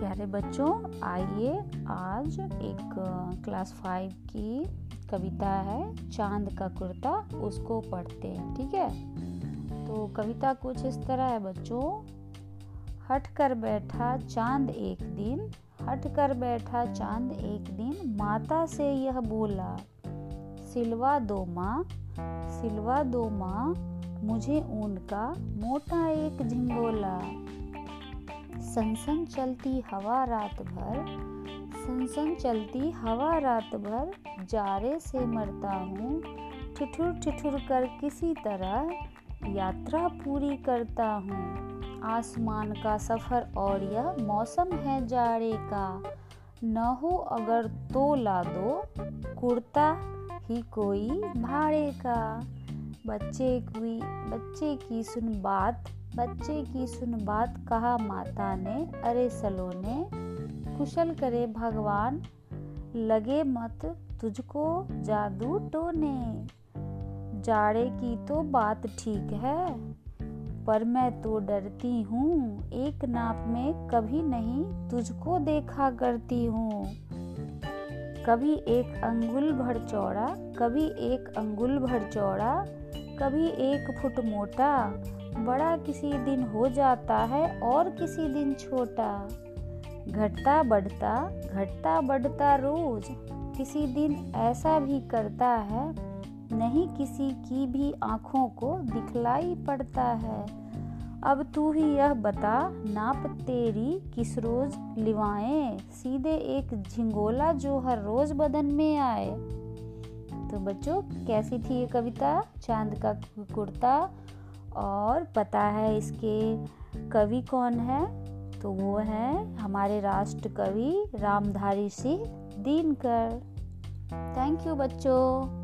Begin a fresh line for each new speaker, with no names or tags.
प्यारे बच्चों, आइए आज एक क्लास फाइव की कविता है, चाँद का कुर्ता, उसको पढ़ते हैं, ठीक है? तो कविता कुछ इस तरह है बच्चों, हट कर बैठा चाँद एक दिन, हट कर बैठा चाँद एक दिन, माता से यह बोला, सिलवा दो माँ, सिलवा दो माँ, मुझे ऊन का मोटा एक झिंगोला। सनसन चलती हवा रात भर, सनसन चलती हवा रात भर, जारे से मरता हूँ, ठिठुर ठिठुर कर किसी तरह, यात्रा पूरी करता हूँ। आसमान का सफ़र और यह मौसम है जाड़े का। न हो अगर तो ला दो कुर्ता ही कोई भाड़े का। बच्चे की बच्चे की सुन बात, बच्चे की सुन बात कहा माता ने? अरे सलोने, कुशल करे भगवान, लगे मत तुझको जादू टोने। जाड़े की तो बात ठीक है, पर मैं तो डरती हूँ, एक नाप में कभी नहीं तुझको देखा करती हूँ। कभी एक अंगुल भर चौड़ा, कभी एक अंगुल भर चौड़ा कभी एक फुट मोटा, बड़ा किसी दिन हो जाता है और किसी दिन छोटा। घटता बढ़ता घटता बढ़ता रोज किसी दिन ऐसा भी करता है, नहीं किसी की भी आँखों को दिखलाई पड़ता है। अब तू ही यह बता, नाप तेरी किस रोज लिवाए? सीधे एक झिंगोला जो हर रोज बदन में आए। तो बच्चों, कैसी थी ये कविता? चाँद का कुर्ता और पता है इसके कवि कौन है? तो वो है हमारे राष्ट्र कवि रामधारी सिंह दिनकर। थैंक यू बच्चों।